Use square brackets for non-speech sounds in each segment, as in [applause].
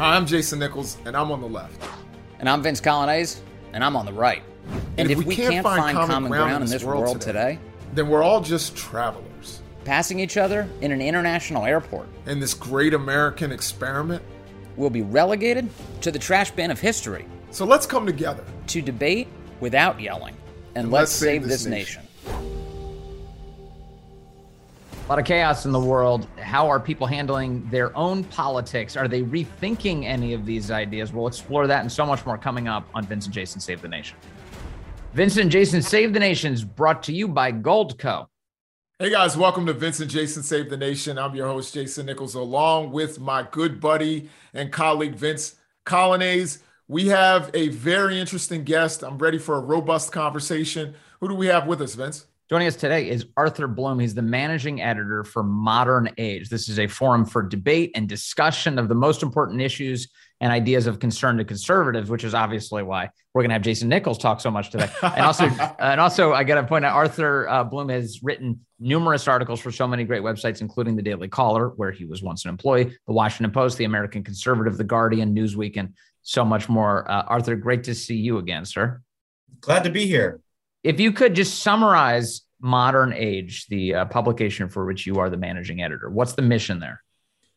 Hi, I'm Jason Nichols, and I'm on the left. And I'm Vince Coglianese, and I'm on the right. And, And if, we, we can't, can't find, common, common ground, ground in this world, today, Then we're all just travelers passing each other in an international airport, in this great American experiment. we'll be relegated to the trash bin of history So let's come together. to debate without yelling. And, let's, save this nation. A lot of chaos in the world. How are people handling their own politics? Are they rethinking any of these ideas? We'll explore that and so much more coming up on Vincent Jason Save the Nation. Vincent Jason Save the Nation is brought to you by Goldco. Hey guys, welcome to Vincent Jason Save the Nation. I'm your host, Jason Nichols, along with my good buddy and colleague, Vince Coglianese. We have a very interesting guest. I'm ready for a robust conversation. Who do we have with us, Vince? Joining us today is Arthur Bloom. He's the managing editor for Modern Age. This is a forum for debate and discussion of the most important issues and ideas of concern to conservatives, which is obviously why we're going to have Jason Nichols talk so much today. And also, [laughs] and also, I got to point out, Arthur uh, Bloom has written numerous articles for so many great websites, including the Daily Caller, where he was once an employee, the Washington Post, the American Conservative, the Guardian, Newsweek, and so much more. Uh, Arthur, great to see you again, sir. Glad to be here. If you could just summarize Modern Age, the uh, publication for which you are the managing editor, what's the mission there?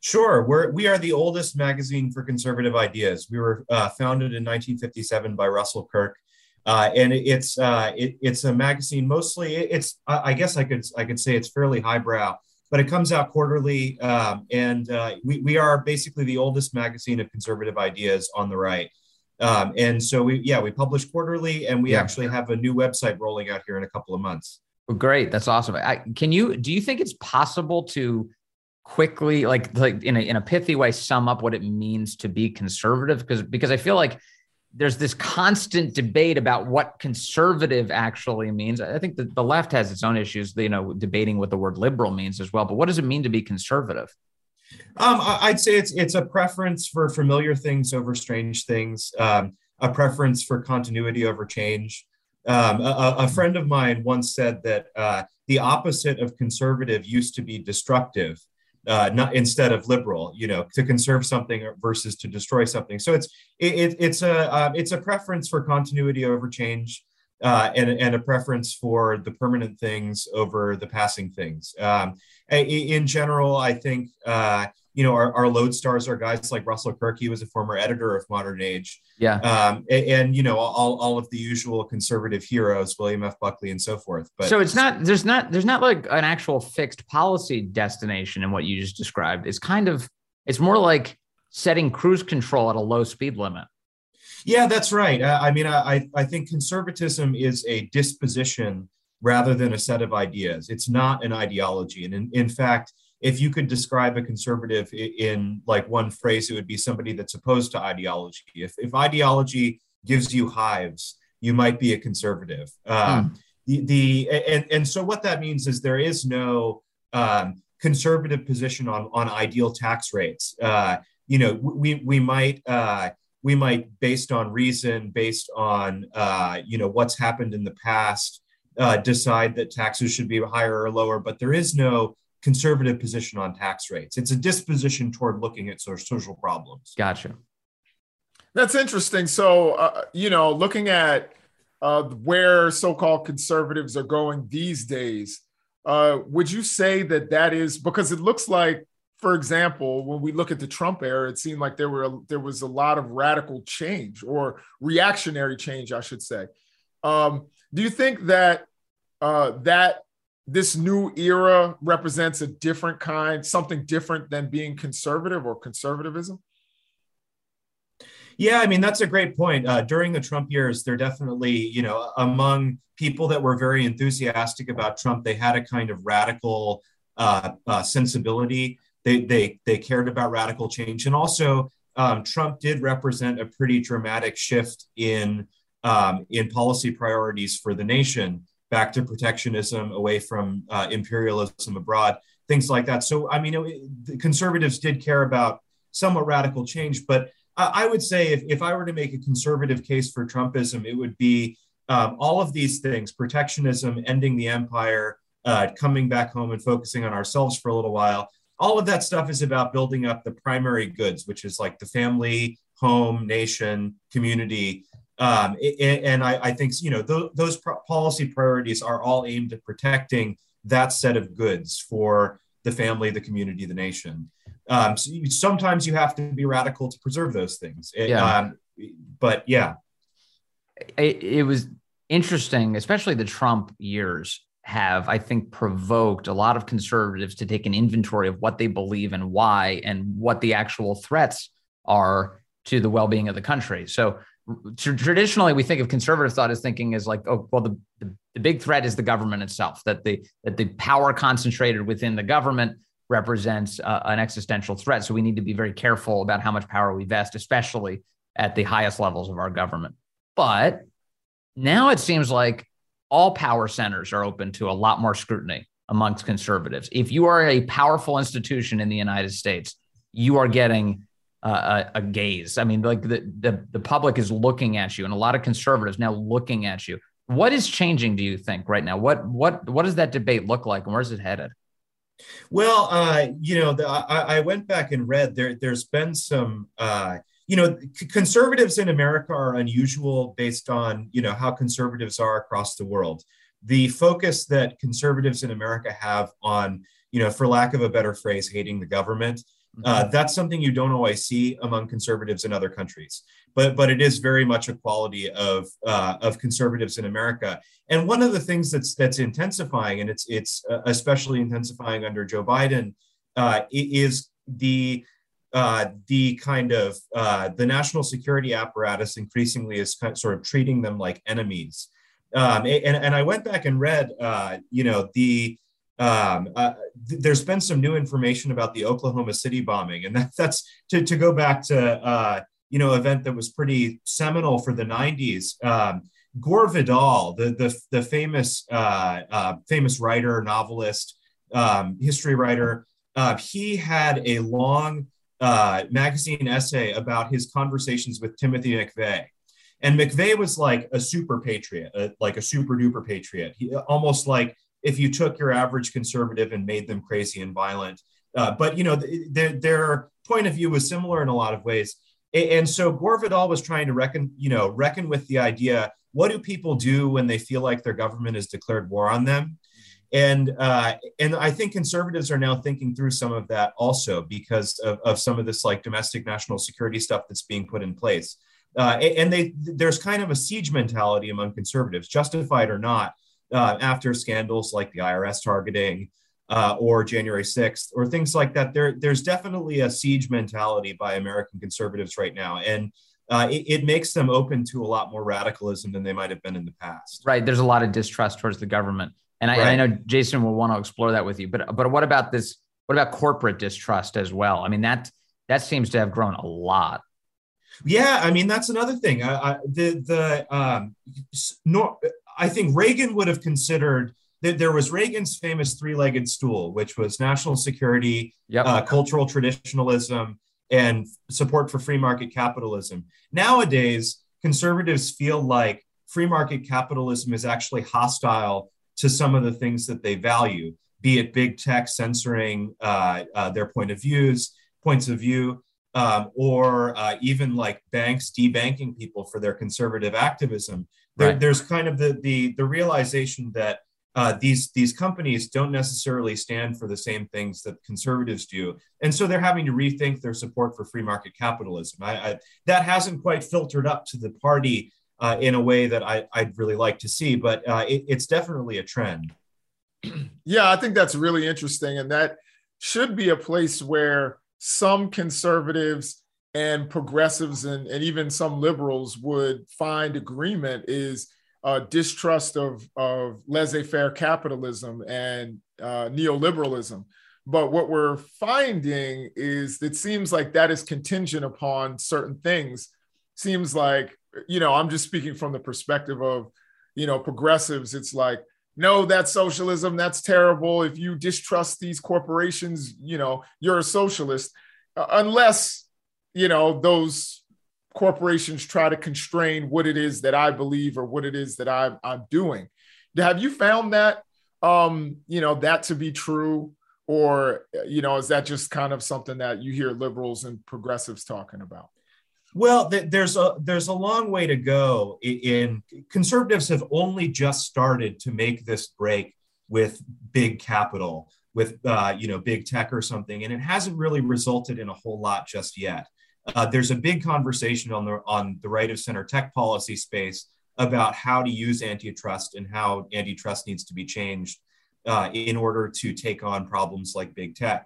Sure, we're we are the oldest magazine for conservative ideas. We were uh, founded in 1957 by Russell Kirk, uh, and it's uh, it, it's a magazine. Mostly, it's I guess I could I could say it's fairly highbrow, but it comes out quarterly, um, and uh, we we are basically the oldest magazine of conservative ideas on the right. Um, and so we yeah we publish quarterly, and we Yeah. actually have a new website rolling out here in a couple of months. Well, great, that's awesome. I, can you do you think it's possible to quickly, like like in a in a pithy way, sum up what it means to be conservative? Because because I feel like there's this constant debate about what conservative actually means. I think that the left has its own issues, you know, debating what the word liberal means as well. But what does it mean to be conservative? Um, I'd say it's it's a preference for familiar things over strange things, um, a preference for continuity over change. Um, a, a- friend of mine once said that uh, the opposite of conservative used to be destructive, uh, not instead of liberal. You know, to conserve something versus to destroy something. So it's it, it, it's a uh, it's a preference for continuity over change. Uh, and, and a preference for the permanent things over the passing things. Um, in general, I think uh, you know our, our lodestars are guys like Russell Kirk. He was a former editor of Modern Age, Yeah. um, and, and you know all, all of the usual conservative heroes, William F. Buckley, and so forth. But so it's not there's not there's not like an actual fixed policy destination in what you just described. It's kind of it's more like setting cruise control at a low speed limit. Yeah, that's right. Uh, I mean, I, I think conservatism is a disposition rather than a set of ideas. It's not an ideology. And in, in fact, if you could describe a conservative i- in like one phrase, it would be somebody that's opposed to ideology. If, if ideology gives you hives, you might be a conservative. Um, the, the and, and so what that means is there is no um, conservative position on, on ideal tax rates. Uh, you know, we, we might uh, we might, based on reason, based on uh, you know what's happened in the past, uh, decide that taxes should be higher or lower. But there is no conservative position on tax rates. It's a disposition toward looking at social problems. Gotcha. That's interesting. So, uh, you know, looking at uh, where so-called conservatives are going these days, uh, would you say that that is because it looks like, for example, when we look at the Trump era, it seemed like there were there was a lot of radical change or reactionary change, I should say. Um, do you think that uh, that this new era represents a different kind, something different than being conservative or conservatism? Yeah, I mean that's a great point. Uh, during the Trump years, there definitely, you know, among people that were very enthusiastic about Trump, they had a kind of radical uh, uh, sensibility. They they they cared about radical change, and also um, Trump did represent a pretty dramatic shift in um, in policy priorities for the nation, back to protectionism, away from uh, imperialism abroad, things like that. So, I mean, it, the conservatives did care about somewhat radical change, but I would say if, if I were to make a conservative case for Trumpism, it would be um, all of these things protectionism, ending the empire, uh, coming back home and focusing on ourselves for a little while. all of that stuff is about building up the primary goods, which is like the family, home, nation, community. Um, and I, I, think you know those, those policy priorities are all aimed at protecting that set of goods for the family, the community, the nation. Um, so you, sometimes you have to be radical to preserve those things. It, yeah. Um, but yeah, it, it was interesting, especially the Trump years have, I think, provoked a lot of conservatives to take an inventory of what they believe and why, and what the actual threats are to the well-being of the country. So traditionally, we think of conservative thought as thinking is like, oh, well, the, the, the big threat is the government itself. That the that the power concentrated within the government represents uh, an existential threat. So we need to be very careful about how much power we vest, especially at the highest levels of our government. But now it seems like all power centers are open to a lot more scrutiny amongst conservatives. If you are a powerful institution in the United States, you are getting a, a, gaze. I mean, like the, the the public is looking at you, and a lot of conservatives now looking at you. What is changing? Do you think right now? What what what does that debate look like, and where's it headed? Well, uh, you know, the, I, I, went back and read there. There's been some uh, you know conservatives in america are unusual based on you know how conservatives are across the world the focus that conservatives in america have on you know for lack of a better phrase hating the government uh, mm-hmm. that's something you don't always see among conservatives in other countries but but it is very much a quality of uh, of conservatives in america and one of the things that's that's intensifying and it's it's uh, especially intensifying under joe biden uh, is the uh, the kind of uh, the national security apparatus increasingly is kind of sort of treating them like enemies. Um, and, and I went back and read, uh, you know, the um, uh, th- there's been some new information about the Oklahoma City bombing, and that, that's to, to go back to uh, you know event that was pretty seminal for the 90s. Um, Gore Vidal, the the, the famous uh, famous writer, novelist, um, history writer, he had a long uh, magazine essay about his conversations with Timothy McVeigh. And McVeigh was like a super patriot, uh, like a super duper patriot. He, almost like if you took your average conservative and made them crazy and violent. Uh, but you know, th- their point of view was similar in a lot of ways. And so Gore Vidal was trying to reckon, you know, reckon with the idea: what do people do when they feel like their government has declared war on them? and uh, and I think conservatives are now thinking through some of that also because of, of some of this like domestic national security stuff that's being put in place. Uh, and they there's kind of a siege mentality among conservatives, justified or not, uh, after scandals like the IRS targeting uh, or January 6th or things like that. There there's definitely a siege mentality by American conservatives right now, and uh, it, it, makes them open to a lot more radicalism than they might have been in the past. Right. There's a lot of distrust towards the government. And I, right. I, know Jason will want to explore that with you, but but what about this? What about corporate distrust as well? I mean that that seems to have grown a lot. Yeah, I mean that's another thing. I, I, the the um, no, I think Reagan would have considered that there was Reagan's famous three-legged stool, which was national security, yep. uh, cultural traditionalism, and support for free market capitalism. Nowadays, conservatives feel like free market capitalism is actually hostile to some of the things that they value, be it big tech censoring uh, uh, their point of views, points of view, um, or uh, even like banks debanking people for their conservative activism. There, right. There's kind of the the, the realization that uh, these these companies don't necessarily stand for the same things that conservatives do, and so they're having to rethink their support for free market capitalism. I, I, that hasn't quite filtered up to the party uh, in a way that I, would really like to see. But uh, it, it's definitely a trend. [clears throat] Yeah, I think that's really interesting. And that should be a place where some conservatives and progressives and, and even some liberals would find agreement is uh, distrust of, of laissez-faire capitalism and uh, neoliberalism. But what we're finding is it seems like that is contingent upon certain things. Seems like you know, I'm just speaking from the perspective of, you know, progressives. It's like, no, that's socialism. That's terrible. If you distrust these corporations, you know, you're a socialist, uh, unless, you know, those corporations try to constrain what it is that I believe or what it is that I'm, I'm doing. Have you found that, um, you know, that to be true? Or you know is that just kind of something that you hear liberals and progressives talking about? Well there's a there's a long way to go. In conservatives have only just started to make this break with big capital with uh, you know big tech or something and it hasn't really resulted in a whole lot just yet uh, there's a big conversation on the on the right of center tech policy space about how to use antitrust and how antitrust needs to be changed uh, in order to take on problems like big tech.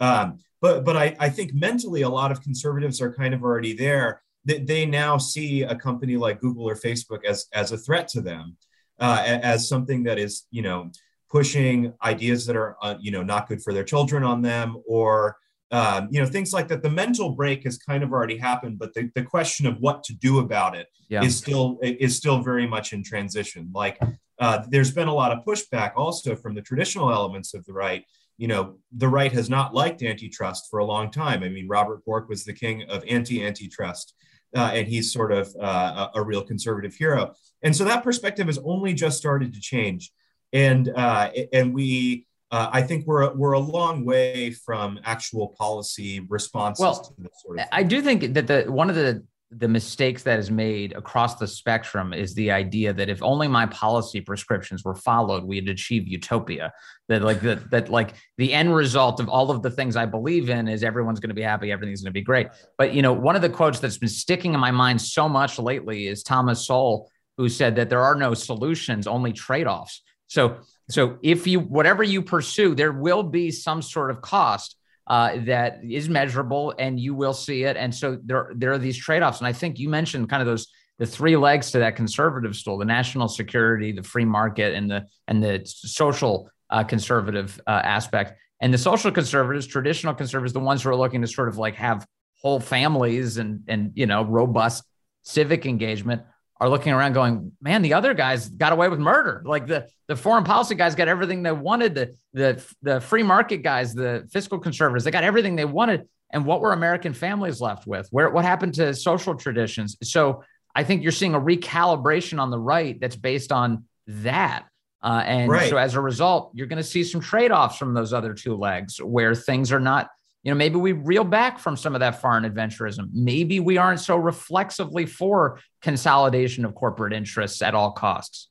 Um, but but I, I think mentally a lot of conservatives are kind of already there. That they now see a company like Google or Facebook as as a threat to them, uh, as something that is you know pushing ideas that are uh, you know not good for their children on them or um, you know things like that the mental break has kind of already happened but the, the question of what to do about it yeah. is still is still very much in transition like uh, there's been a lot of pushback also from the traditional elements of the right. You know, the right has not liked antitrust for a long time. I mean, Robert Bork was the king of anti-antitrust, uh, and he's sort of uh, a, a, real conservative hero. And so that perspective has only just started to change, and uh, and we. Uh, I think we're we're a long way from actual policy responses well, to this sort of. Thing. I do think that the one of the the mistakes that is made across the spectrum is the idea that if only my policy prescriptions were followed we'd achieve utopia that like that that like the end result of all of the things i believe in is everyone's going to be happy everything's going to be great but you know one of the quotes that's been sticking in my mind so much lately is thomas sowell who said that there are no solutions only trade-offs so so if you whatever you pursue there will be some sort of cost uh, that is measurable and you will see it. And so there, there are these trade offs. And I think you mentioned kind of those the three legs to that conservative stool: the national security, the free market, and the and the social uh, conservative uh, aspect. And the social conservatives, traditional conservatives, the ones who are looking to sort of like have whole families and and you know robust civic engagement are looking around going, man, the other guys got away with murder. Like the the foreign policy guys got everything they wanted. The the the free market guys, the fiscal conservatives, they got everything they wanted. And what were American families left with? Where what happened to social traditions? So I think you're seeing a recalibration on the right that's based on that. Uh, and right. so as a result, you're going to see some trade offs from those other two legs where things are not you know, maybe we reel back from some of that foreign adventurism. Maybe we aren't so reflexively for consolidation of corporate interests at all costs.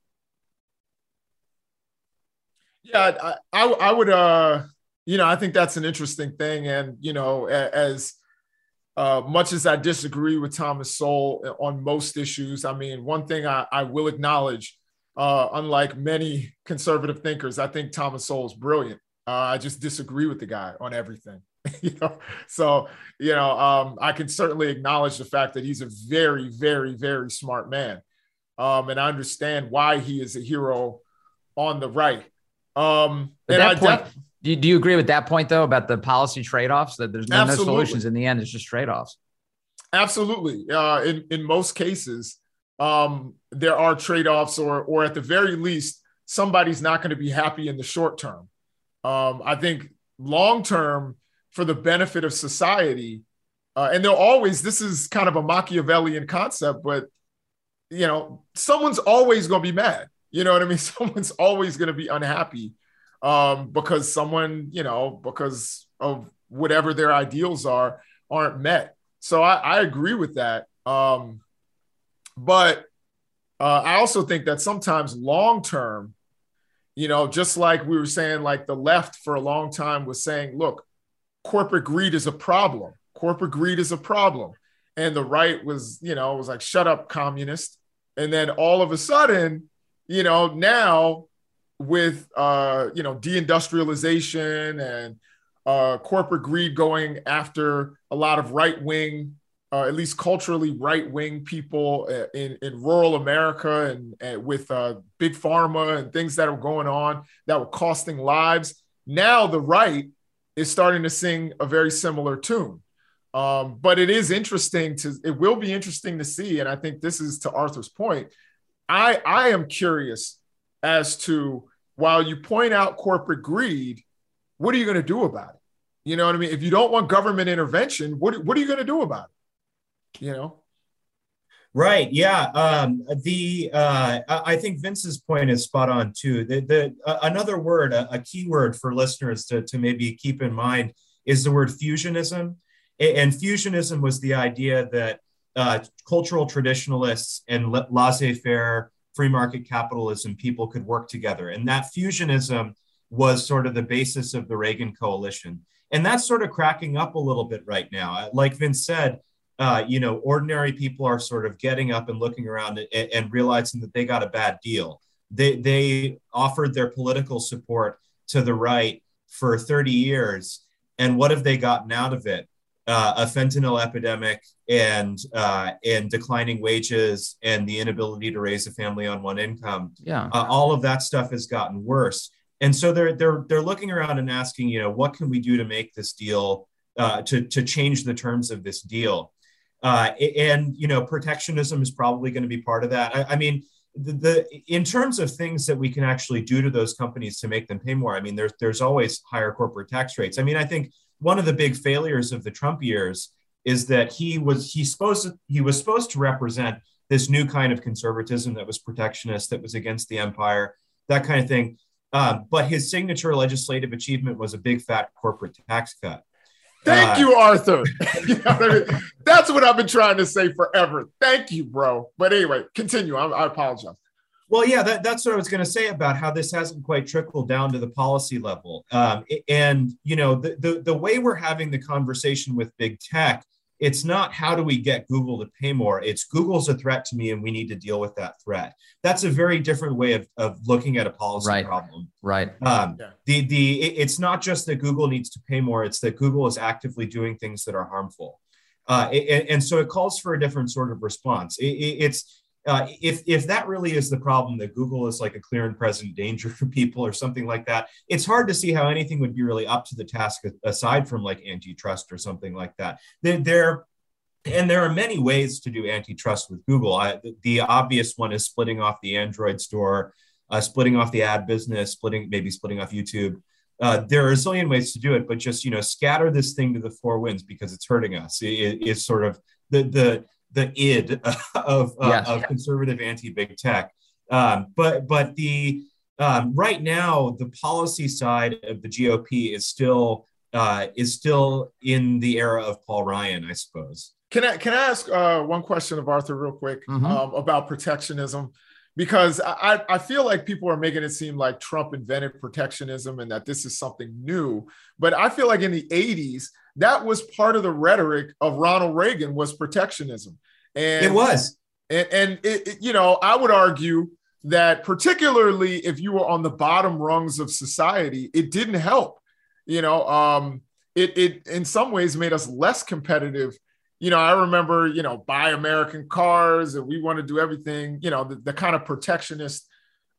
Yeah, I, I, I would, uh, you know, I think that's an interesting thing. And, you know, as uh, much as I disagree with Thomas Sowell on most issues, I mean, one thing I, I will acknowledge, uh, unlike many conservative thinkers, I think Thomas Sowell is brilliant. Uh, I just disagree with the guy on everything. [laughs] you know, so you know, um, I can certainly acknowledge the fact that he's a very, very, very smart man, um, and I understand why he is a hero on the right. Um, and that I point, def- do, you, do you agree with that point though about the policy trade offs that there's no, no, solutions in the end? It's just trade offs. Absolutely. Uh, in in most cases, um, there are trade offs, or or at the very least, somebody's not going to be happy in the short term. Um, I think long term, for the benefit of society. Uh, and they'll always, this is kind of a Machiavellian concept, but you know, someone's always going to be mad. You know what I mean? [laughs] Someone's always going to be unhappy um, because someone, you know, because of whatever their ideals are, aren't met. So I, I agree with that. Um, but uh, I also think that sometimes long term, you know, just like we were saying, like the left for a long time was saying, look, corporate greed is a problem. Corporate greed is a problem. And the right was, you know, was like, shut up, communist. And then all of a sudden, you know, now with, uh, you know, deindustrialization and uh, corporate greed going after a lot of right wing, uh, at least culturally right wing people uh, in, in rural America and, and with uh, big pharma and things that were going on that were costing lives. Now the right is starting to sing a very similar tune. Um, but it is interesting to it will be interesting to see, and I think this is to Arthur's point. I I am curious as to while you point out corporate greed, what are you going to do about it? You know what I mean? If you don't want government intervention, what what are you going to do about it? You know. Right. Yeah. Um, the uh, I think Vince's point is spot on too. The, the uh, another word, a, a key word for listeners to, to maybe keep in mind is the word fusionism. And fusionism was the idea that uh, cultural traditionalists and laissez-faire free market capitalism people could work together, and that fusionism was sort of the basis of the Reagan coalition. And that's sort of cracking up a little bit right now. Like Vince said, uh, you know, ordinary people are sort of getting up and looking around and, and, realizing that they got a bad deal. They, they offered their political support to the right for 30 years. And what have they gotten out of it? Uh, a fentanyl epidemic and uh, and declining wages and the inability to raise a family on one income. Yeah, uh, all of that stuff has gotten worse. And so they're they're they're looking around and asking, you know, what can we do to make this deal uh, to to change the terms of this deal? Uh, and you know, protectionism is probably going to be part of that. I, I mean, the, the, in terms of things that we can actually do to those companies to make them pay more. I mean, there's there's always higher corporate tax rates. I mean, I think one of the big failures of the Trump years is that he was he supposed to, he was supposed to represent this new kind of conservatism that was protectionist, that was against the empire, that kind of thing. Uh, but his signature legislative achievement was a big fat corporate tax cut. Thank uh, you, Arthur. [laughs] you know what I mean? That's what I've been trying to say forever. Thank you, bro. But anyway, continue. I, I apologize. Well, yeah, that, that's what I was going to say about how this hasn't quite trickled down to the policy level. Um, and, you know, the, the, the way we're having the conversation with big tech it's not how do we get Google to pay more? It's Google's a threat to me and we need to deal with that threat. That's a very different way of, of looking at a policy right. problem. Right. Um, yeah. The the it's not just that Google needs to pay more; it's that Google is actively doing things that are harmful, uh, and, and, so it calls for a different sort of response. It, it's uh, if if that really is the problem that Google is like a clear and present danger for people or something like that, it's hard to see how anything would be really up to the task aside from like antitrust or something like that. There, and there are many ways to do antitrust with Google. I, the obvious one is splitting off the Android store, uh, splitting off the ad business, splitting maybe splitting off YouTube. Uh, there are a zillion ways to do it, but just you know scatter this thing to the four winds because it's hurting us. It, it's sort of the the the id [laughs] of, uh, yes. of conservative anti big tech. Um, but but the um, right now the policy side of the GOP is still uh, is still in the era of Paul Ryan, I suppose. Can I can I ask uh, one question of Arthur real quick mm-hmm. um, about protectionism? Because I, I feel like people are making it seem like Trump invented protectionism and that this is something new. But I feel like in the 80s, that was part of the rhetoric of Ronald Reagan was protectionism. And it was. And, and it, it, you know, I would argue that particularly if you were on the bottom rungs of society, it didn't help. You know, um, it it in some ways made us less competitive. You know, I remember, you know, buy American cars and we want to do everything, you know, the, the kind of protectionist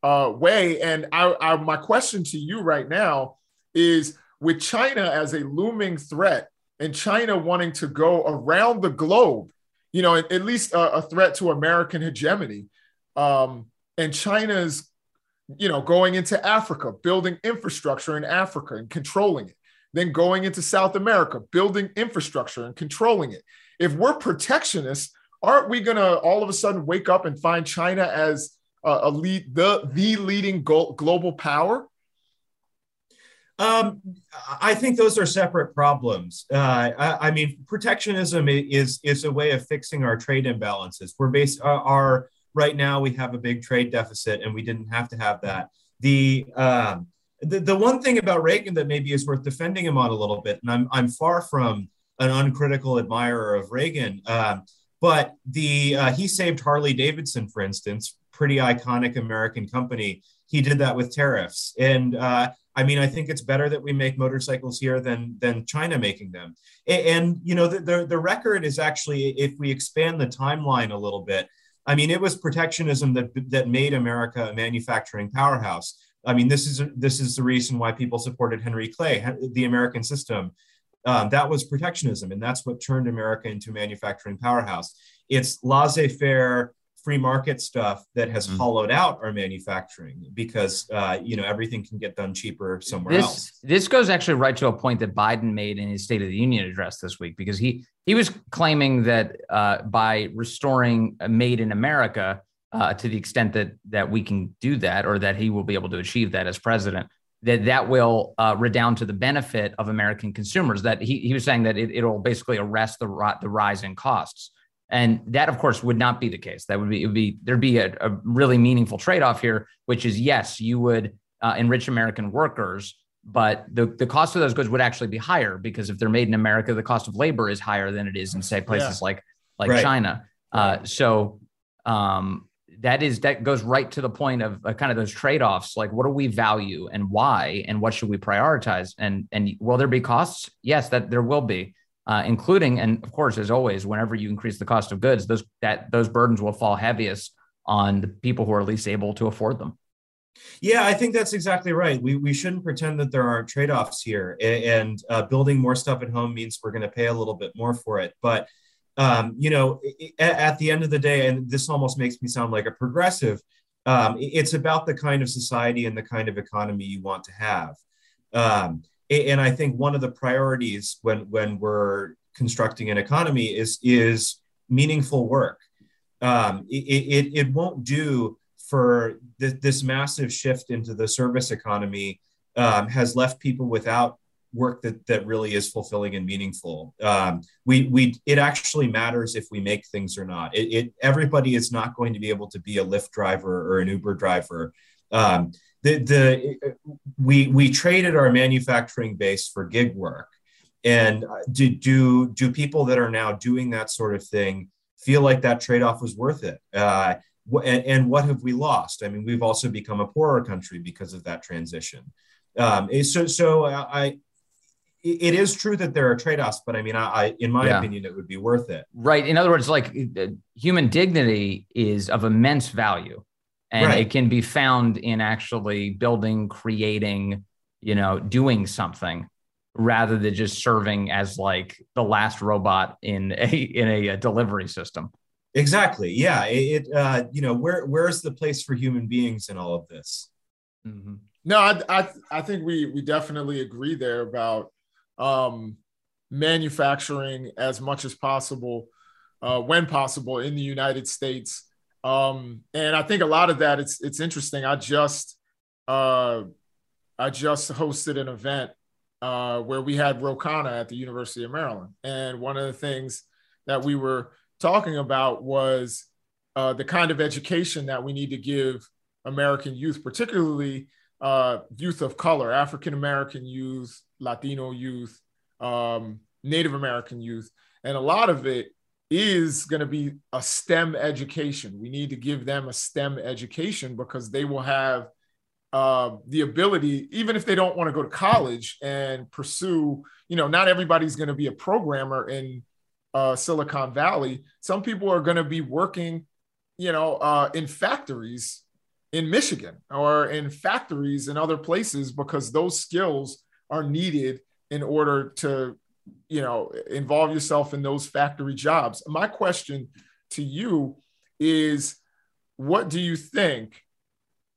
uh, way. And I, I, my question to you right now is with China as a looming threat and China wanting to go around the globe you know, at, at least a, a, threat to American hegemony. Um, and China's, you know, going into Africa, building infrastructure in Africa and controlling it. Then going into South America, building infrastructure and controlling it. If we're protectionists, aren't we going to all of a sudden wake up and find China as a, a lead, the the leading global power? Um, I think those are separate problems. Uh, I, I, mean, protectionism is is a way of fixing our trade imbalances. We're based our, our right now we have a big trade deficit, and we didn't have to have that. The um, the, the one thing about Reagan that maybe is worth defending him on a little bit, and I'm I'm far from an uncritical admirer of Reagan, um, but the uh, he saved Harley Davidson, for instance, pretty iconic American company. He did that with tariffs, and uh, I mean, I think it's better that we make motorcycles here than than China making them. And, and you know, the, the, the record is actually, if we expand the timeline a little bit, I mean, it was protectionism that that made America a manufacturing powerhouse. I mean, this is this is the reason why people supported Henry Clay, the American system. Um, that was protectionism, and that's what turned America into a manufacturing powerhouse. It's laissez-faire free market stuff that has mm-hmm. hollowed out our manufacturing because uh, you know everything can get done cheaper somewhere this, else. This goes actually right to a point that Biden made in his State of the Union address this week because he he was claiming that uh, by restoring Made in America uh, to the extent that that we can do that or that he will be able to achieve that as president that that will uh, redound to the benefit of American consumers. That he, he was saying that it, will basically arrest the the rise in costs, and that of course would not be the case. That would be it would be there'd be a, a really meaningful trade off here, which is yes, you would uh, enrich American workers, but the the cost of those goods would actually be higher because if they're made in America, the cost of labor is higher than it is in say places yeah. like like right. China. Uh, so um, that is that goes right to the point of uh, kind of those trade-offs like what do we value and why and what should we prioritize and and will there be costs yes that there will be uh, including and of course as always whenever you increase the cost of goods those that those burdens will fall heaviest on the people who are least able to afford them yeah, I think that's exactly right. We, we shouldn't pretend that there aren't trade offs here. And uh, building more stuff at home means we're going to pay a little bit more for it. But um, you know, at, at, the end of the day, and this almost makes me sound like a progressive, um, it's about the kind of society and the kind of economy you want to have. Um, and I think one of the priorities when when we're constructing an economy is is meaningful work. Um, it, it, it won't do for th- this massive shift into the service economy um, has left people without work that that really is fulfilling and meaningful. Um, we we it actually matters if we make things or not. It, it, everybody is not going to be able to be a Lyft driver or an Uber driver. Um, the the we we traded our manufacturing base for gig work, and do do do people that are now doing that sort of thing feel like that trade off was worth it? Uh, and, and, what have we lost? I mean, we've also become a poorer country because of that transition. Um, so, so I, it is true that there are trade-offs, but I mean, I, in my yeah. opinion, it would be worth it. Right. In other words, like uh, human dignity is of immense value, and right. it can be found in actually building, creating, you know, doing something rather than just serving as like the last robot in [laughs] a in a, a delivery system. Exactly. Yeah. It. Uh, you know, where where's the place for human beings in all of this? Mm-hmm. No, I, I I think we we definitely agree there about um, manufacturing as much as possible uh, when possible in the United States. Um, and I think a lot of that it's it's interesting. I just uh, I just hosted an event uh, where we had Ro Khanna at the University of Maryland, and one of the things that we were talking about was uh, the kind of education that we need to give American youth, particularly uh, youth of color, African American youth, Latino youth, um, Native American youth. And a lot of it is going to be a STEM education. We need to give them a STEM education because they will have uh, the ability, even if they don't want to go to college and pursue, you know, not everybody's going to be a programmer in uh, Silicon Valley. Some people are going to be working, you know, uh, in factories in Michigan or in factories in other places because those skills are needed in order to you know involve yourself in those factory jobs. My question to you is what do you think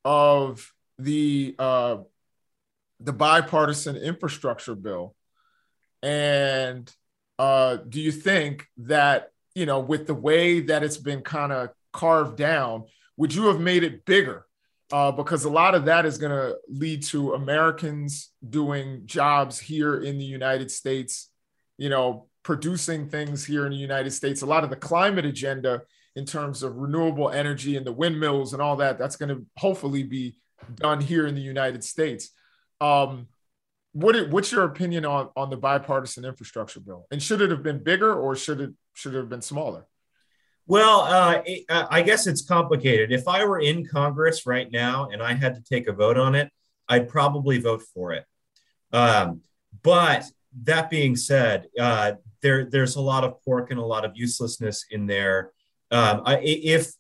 of the uh, the bipartisan infrastructure bill? And uh, do you think that you know with the way that it's been kind of carved down would you have made it bigger? Uh, because a lot of that is going to lead to Americans doing jobs here in the United States, you know, producing things here in the United States. A lot of the climate agenda in terms of renewable energy and the windmills and all that, that's going to hopefully be done here in the United States. Um, what it, what's your opinion on on the bipartisan infrastructure bill? And should it have been bigger or should it should it have been smaller? Well, uh, uh, I guess it's complicated. If I were in Congress right now and I had to take a vote on it, I'd probably vote for it. Um, but that being said, uh, there there's a lot of pork and a lot of uselessness in there. Um, I, if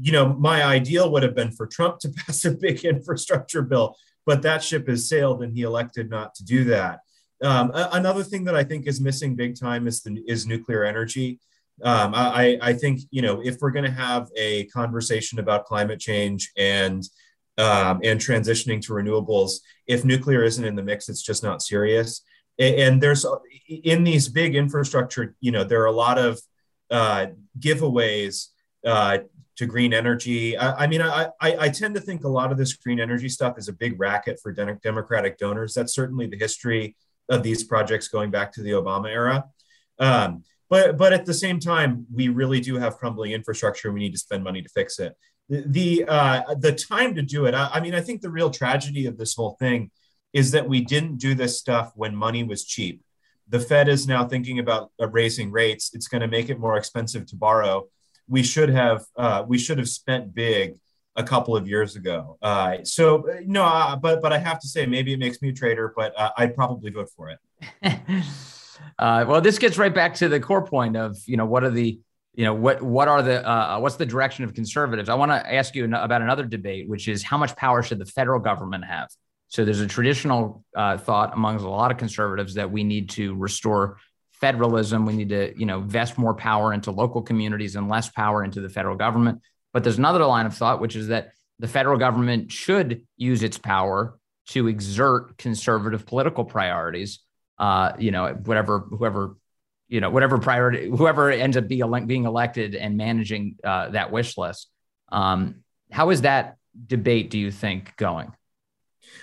you know, my ideal would have been for Trump to [laughs] pass a big infrastructure bill, but that ship has sailed, and he elected not to do that. Um, another thing that I think is missing big time is the, is nuclear energy. Um, I, I think you know if we're going to have a conversation about climate change and um, and transitioning to renewables, if nuclear isn't in the mix, it's just not serious. And, and there's in these big infrastructure, you know, there are a lot of uh, giveaways uh, to green energy. I, I mean, I, I, I, tend to think a lot of this green energy stuff is a big racket for de- Democratic donors. That's certainly the history of these projects going back to the Obama era. Um, but but at the same time, we really do have crumbling infrastructure. We need to spend money to fix it. The the, uh, the time to do it. I, I mean, I think the real tragedy of this whole thing is that we didn't do this stuff when money was cheap. The Fed is now thinking about uh, raising rates. It's going to make it more expensive to borrow. We should have uh, we should have spent big a couple of years ago. Uh, so uh, no, uh, but but I have to say maybe it makes me a traitor, but uh, I'd probably vote for it. [laughs] Uh, well, this gets right back to the core point of you know what are the you know what what are the what's the direction of conservatives? I want to ask you about another debate, which is how much power should the federal government have? So there's a traditional uh, thought amongst a lot of conservatives that we need to restore federalism. We need to you know vest more power into local communities and less power into the federal government. But there's another line of thought, which is that the federal government should use its power to exert conservative political priorities uh, you know, whatever, whoever, you know, whatever priority, whoever ends up being, being elected and managing uh, that wish list. Um, how is that debate, do you think, going?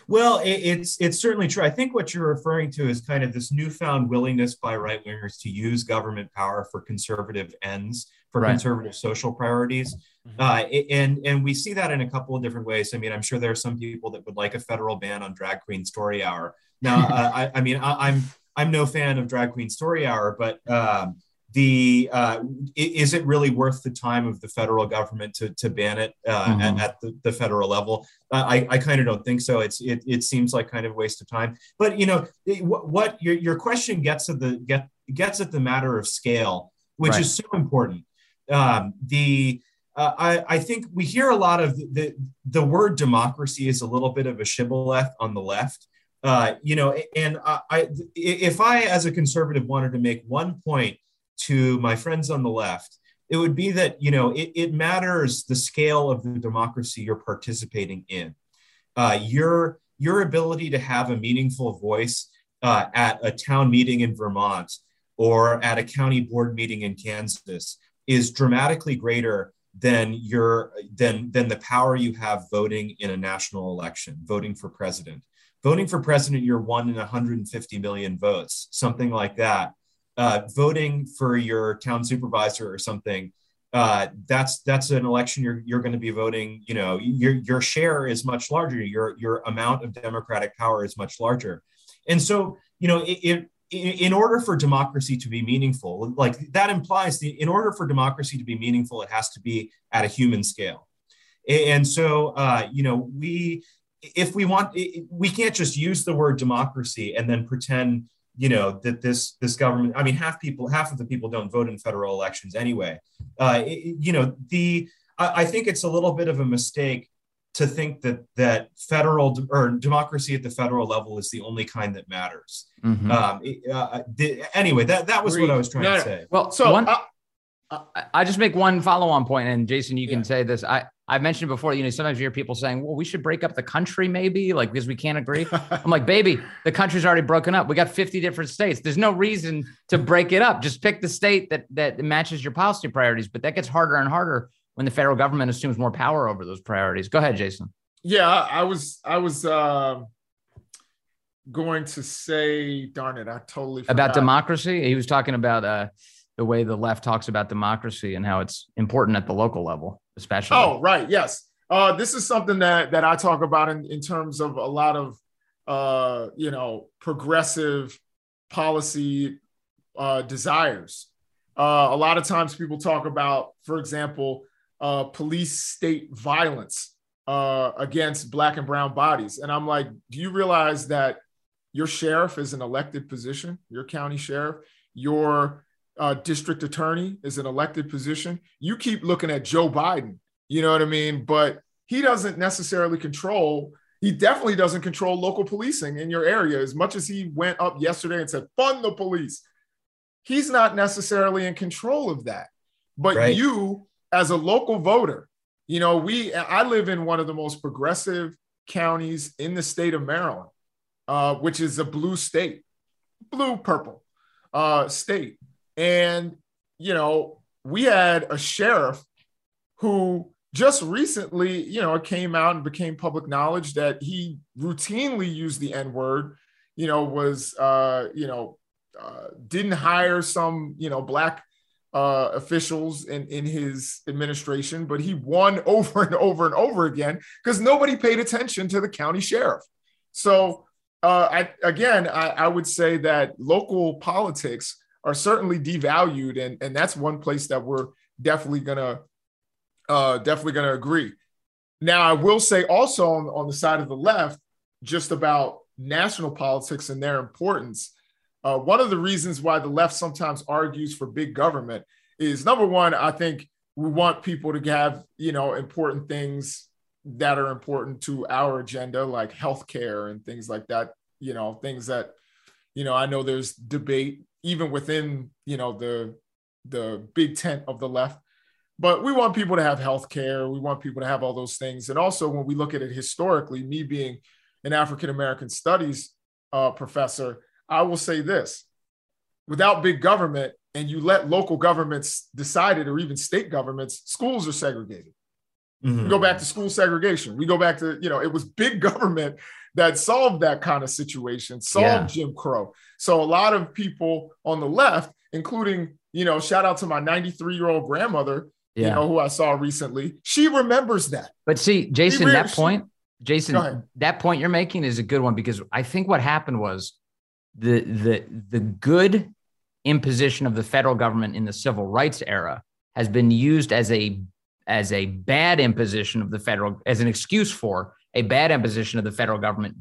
Well, it, it's it's certainly true. I think what you're referring to is kind of this newfound willingness by right wingers to use government power for conservative ends, for right. conservative social priorities, mm-hmm. uh, and and we see that in a couple of different ways. I mean, I'm sure there are some people that would like a federal ban on drag queen story hour, now, [laughs] uh, I, I, mean, I, am I'm, I'm no fan of Drag Queen Story Hour, but um, the uh, is it really worth the time of the federal government to, to ban it uh, mm-hmm. at, at the, the, federal level? Uh, I, I kind of don't think so. It's it, it seems like kind of a waste of time. But you know what, what your, your question gets at the get gets at the matter of scale, which right. is so important. Um, the uh, I, I, think we hear a lot of the, the, the word democracy is a little bit of a shibboleth on the left. Uh, you know, and I, if I, as a conservative, wanted to make one point to my friends on the left, it would be that you know it, it matters the scale of the democracy you're participating in. Uh, your your ability to have a meaningful voice uh, at a town meeting in Vermont or at a county board meeting in Kansas is dramatically greater than your than than the power you have voting in a national election, voting for president voting for president, you're one in 150 million votes, something like that. Uh, voting for your town supervisor or something, uh, that's that's an election you're you're going to be voting. You know, your your share is much larger. Your your amount of democratic power is much larger, and so you know it, it in order for democracy to be meaningful, like that implies the in order for democracy to be meaningful, it has to be at a human scale. And so, uh, you know, we if we want we can't just use the word democracy and then pretend you know that this this government i mean half people half of the people don't vote in federal elections anyway. Uh, it, you know the I, I, think it's a little bit of a mistake to think that that federal or democracy at the federal level is the only kind that matters. Mm-hmm. um, uh, the, anyway that that was what i was trying no, to say. Well so one, uh, I just make one follow-on point, and Jason, you can say this. I I've mentioned before, you know, sometimes you hear people saying, well, we should break up the country maybe, like because we can't agree. I'm like, baby, the country's already broken up. We got 50 different states. There's no reason to break it up. Just pick the state that that matches your policy priorities. But that gets harder and harder when the federal government assumes more power over those priorities. Go ahead, Jason. Yeah, I was I was uh, going to say, darn it, I totally forgot. about democracy. He was talking about uh, the way the left talks about democracy and how it's important at the local level especially. Oh, right. Yes. Uh, this is something that that I talk about in, in terms of a lot of uh, you know progressive policy uh, desires. Uh, a lot of times people talk about, for example, uh, police state violence uh, against black and brown bodies, and I'm like, do you realize that your sheriff is an elected position, your county sheriff, your uh, district attorney is an elected position. You keep looking at Joe Biden, you know what I mean? But he doesn't necessarily control, he definitely doesn't control local policing in your area as much as he went up yesterday and said, fund the police. he's not necessarily in control of that. But Right. you, as a local voter, you know, we I live in one of the most progressive counties in the state of Maryland, uh, which is a blue state, blue purple uh, state, and you know, we had a sheriff who just recently, you know, it came out and became public knowledge that he routinely used the N word, you know, was, uh, you know, uh, didn't hire some, you know, black uh, officials in, in his administration, but he won [laughs] over and over and over again because nobody paid attention to the county sheriff. So, uh, I, again, I, I would say that local politics are certainly devalued, and, and that's one place that we're definitely gonna uh, definitely gonna agree. Now, I will say also on, on the side of the left, just about national politics and their importance. Uh, one of the reasons why the left sometimes argues for big government is number one, I think we want people to have you know important things that are important to our agenda, like healthcare and things like that. You know, things that you know I know there's debate even within you know the the big tent of the left. But we want people to have health care. We want people to have all those things. And also when we look at it historically me being an african american studies uh, professor i will say this. Without big government and you let local governments decide it or even state governments schools are segregated Mhm. we go back to school segregation. We go back to, you know, it was big [laughs] government that solved that kind of situation, solved Yeah. Jim Crow. So a lot of people on the left, including, you know, shout out to my 93 year old grandmother, you know, who I saw recently. She remembers that. But see, Jason, that point, Go Jason, that point you're making is a good one because I think what happened was the the the good imposition of the federal government in the civil rights era has been used as a as a bad imposition of the federal as an excuse for a bad imposition of the federal government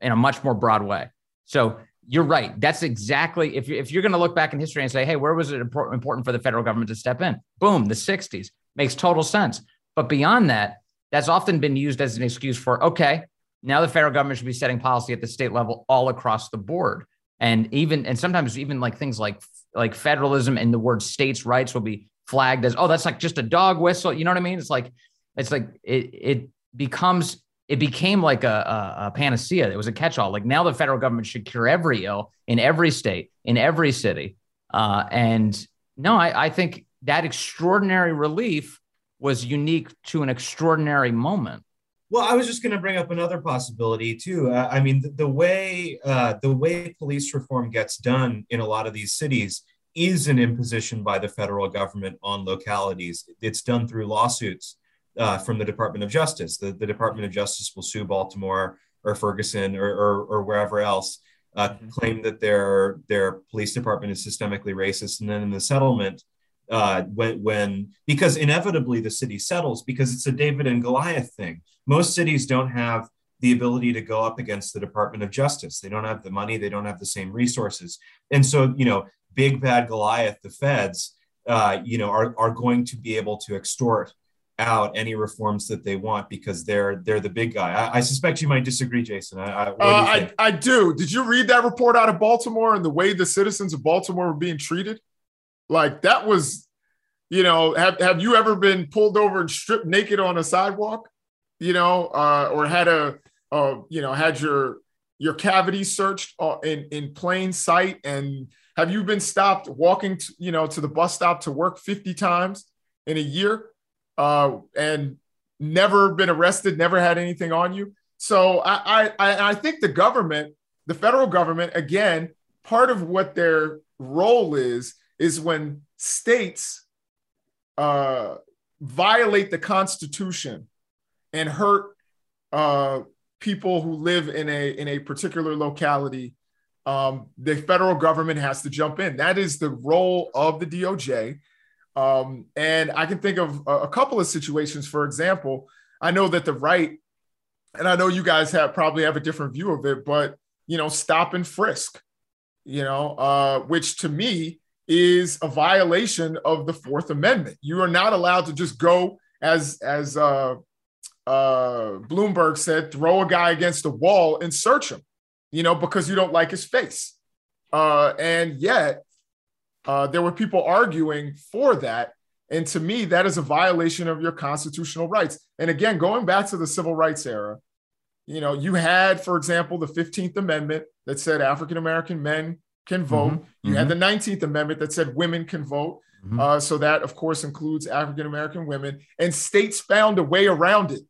in a much more broad way. So you're right. That's exactly if you if you're going to look back in history and say, hey, where was it impor- important for the federal government to step in? Boom, the 60s makes total sense. But beyond that, that's often been used as an excuse for okay, now the federal government should be setting policy at the state level all across the board, and even and sometimes even like things like like federalism and the word states' rights will be flagged as oh that's like just a dog whistle. You know what I mean? It's like it's like it it becomes it became like a, a, a panacea. It was a catch-all. Like now the federal government should cure every ill in every state, in every city. Uh, and no, I, I think that extraordinary relief was unique to an extraordinary moment. Well, I was just going to bring up another possibility too. Uh, I mean, the, the way uh, the way police reform gets done in a lot of these cities is an imposition by the federal government on localities. It's done through lawsuits uh, from the Department of Justice. The, the Department of Justice will sue Baltimore or Ferguson or, or, or wherever else, uh, Mhm. claim that their their police department is systemically racist, and then in the settlement, uh, when when because inevitably the city settles because it's a David and Goliath thing. Most cities don't have the ability to go up against the Department of Justice. They don't have the money. They don't have the same resources, and so you know, big bad Goliath, the feds, uh, you know, are are going to be able to extort out any reforms that they want because they're they're the big guy. I, I suspect you might disagree, Jason. I, I, do Uh, I. I do. Did you read that report out of Baltimore and the way the citizens of Baltimore were being treated? Like that was, you know, have, have you ever been pulled over and stripped naked on a sidewalk? You know, uh, or had a, uh, you know, had your your cavity searched uh, in in plain sight? And have you been stopped walking, to, you know, to the bus stop to work fifty times in a year, uh, and never been arrested, never had anything on you? So I, I I think the government, the federal government, again, part of what their role is is when states uh, violate the Constitution and hurt uh, people who live in a in a particular locality. Um, the federal government has to jump in. That is the role of the DOJ. Um, and I can think of a, couple of situations. For example, I know that the right and I know you guys have probably have a different view of it, but you know, stop and frisk, you know, uh, which to me is a violation of the Fourth Amendment. You are not allowed to just go as as uh, uh, Bloomberg said, throw a guy against the wall and search him, you know, because you don't like his face. Uh, and yet, uh, there were people arguing for that. And to me, that is a violation of your constitutional rights. And again, going back to the civil rights era, you know, you had, for example, the 15th Amendment that said African American men can vote. Mm-hmm. You mm-hmm. had the 19th Amendment that said women can vote. Mm-hmm. Uh, so that, of course, includes African American women. And states found a way around it,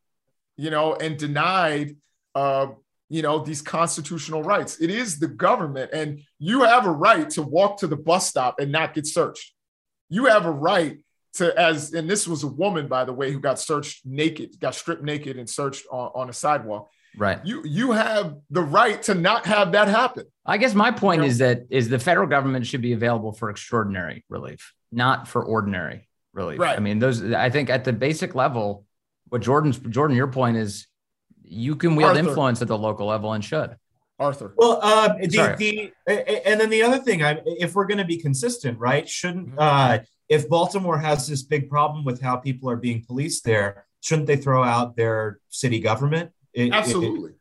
you know, and denied, uh, you know, these constitutional rights. It is the government, and you have a right to walk to the bus stop and not get searched. You have a right to, as, and this was a woman, by the way, who got searched naked, got stripped naked and searched on, on a sidewalk. Right. You you have the right to not have that happen. I guess my point you know? is that is the federal government should be available for extraordinary relief, not for ordinary relief. Right. I mean, those I think at the basic level, what Jordan's Jordan, your point is you can wield Arthur. influence at the local level and should. Arthur. Well, uh, the, the and then the other thing, I, if we're going to be consistent, right? Shouldn't mm-hmm. uh, if Baltimore has this big problem with how people are being policed there, shouldn't they throw out their city government? It, Absolutely. It,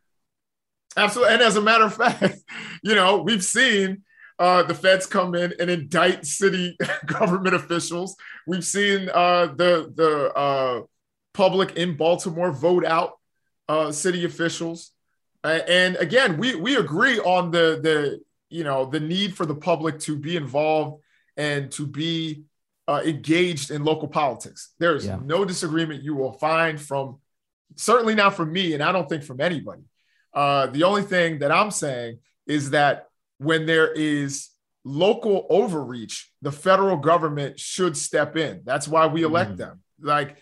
Absolutely. And as a matter of fact, [laughs] you know, we've seen uh, the feds come in and indict city [laughs] government officials. We've seen uh, the the uh, public in Baltimore vote out uh, city officials. and again, we we agree on the the you know the need for the public to be involved and to be uh, engaged in local politics. There is yeah. no disagreement you will find from certainly not from me, and I don't think from anybody. Uh, the only thing that I'm saying is that when there is local overreach, the federal government should step in. That's why we elect mm. them. Like,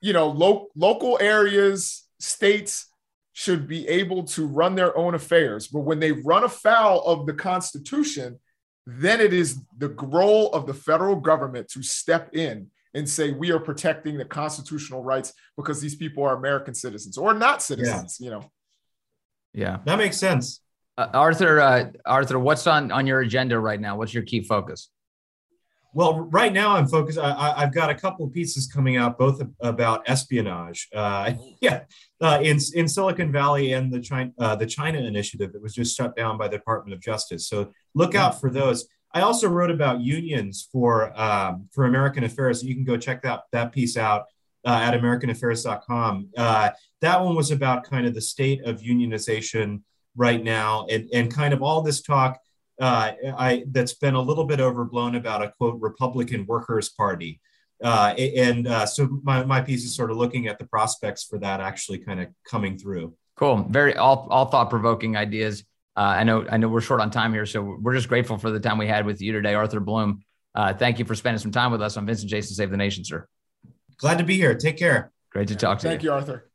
you know, lo- local areas, states should be able to run their own affairs. But when they run afoul of the Constitution, then it is the role of the federal government to step in and say we are protecting the constitutional rights because these people are American citizens or not citizens, yeah. you know. Yeah, that makes sense. Uh, Arthur, uh, Arthur, what's on on your agenda right now? What's your key focus? Well, right now I'm focused. I, have got a couple of pieces coming out, both about espionage. Uh, [laughs] yeah, uh, in in Silicon Valley and the China uh, the China initiative that was just shut down by the Department of Justice. So look out for those. I also wrote about unions for um, for American Affairs. You can go check that that piece out uh, at AmericanAffairs.com. Uh, that one was about kind of the state of unionization right now, and and kind of all this talk uh, I that's been a little bit overblown about a quote Republican Workers Party. Uh, and uh, so my, my piece is sort of looking at the prospects for that actually kind of coming through. Cool. Very all, all thought provoking ideas. Uh, I know I know we're short on time here, so we're just grateful for the time we had with you today, Arthur Bloom. Uh, thank you for spending some time with us on Vincent Jason Save the Nation, sir. Glad to be here. Take care. Great to talk to thank you. Thank you, Arthur.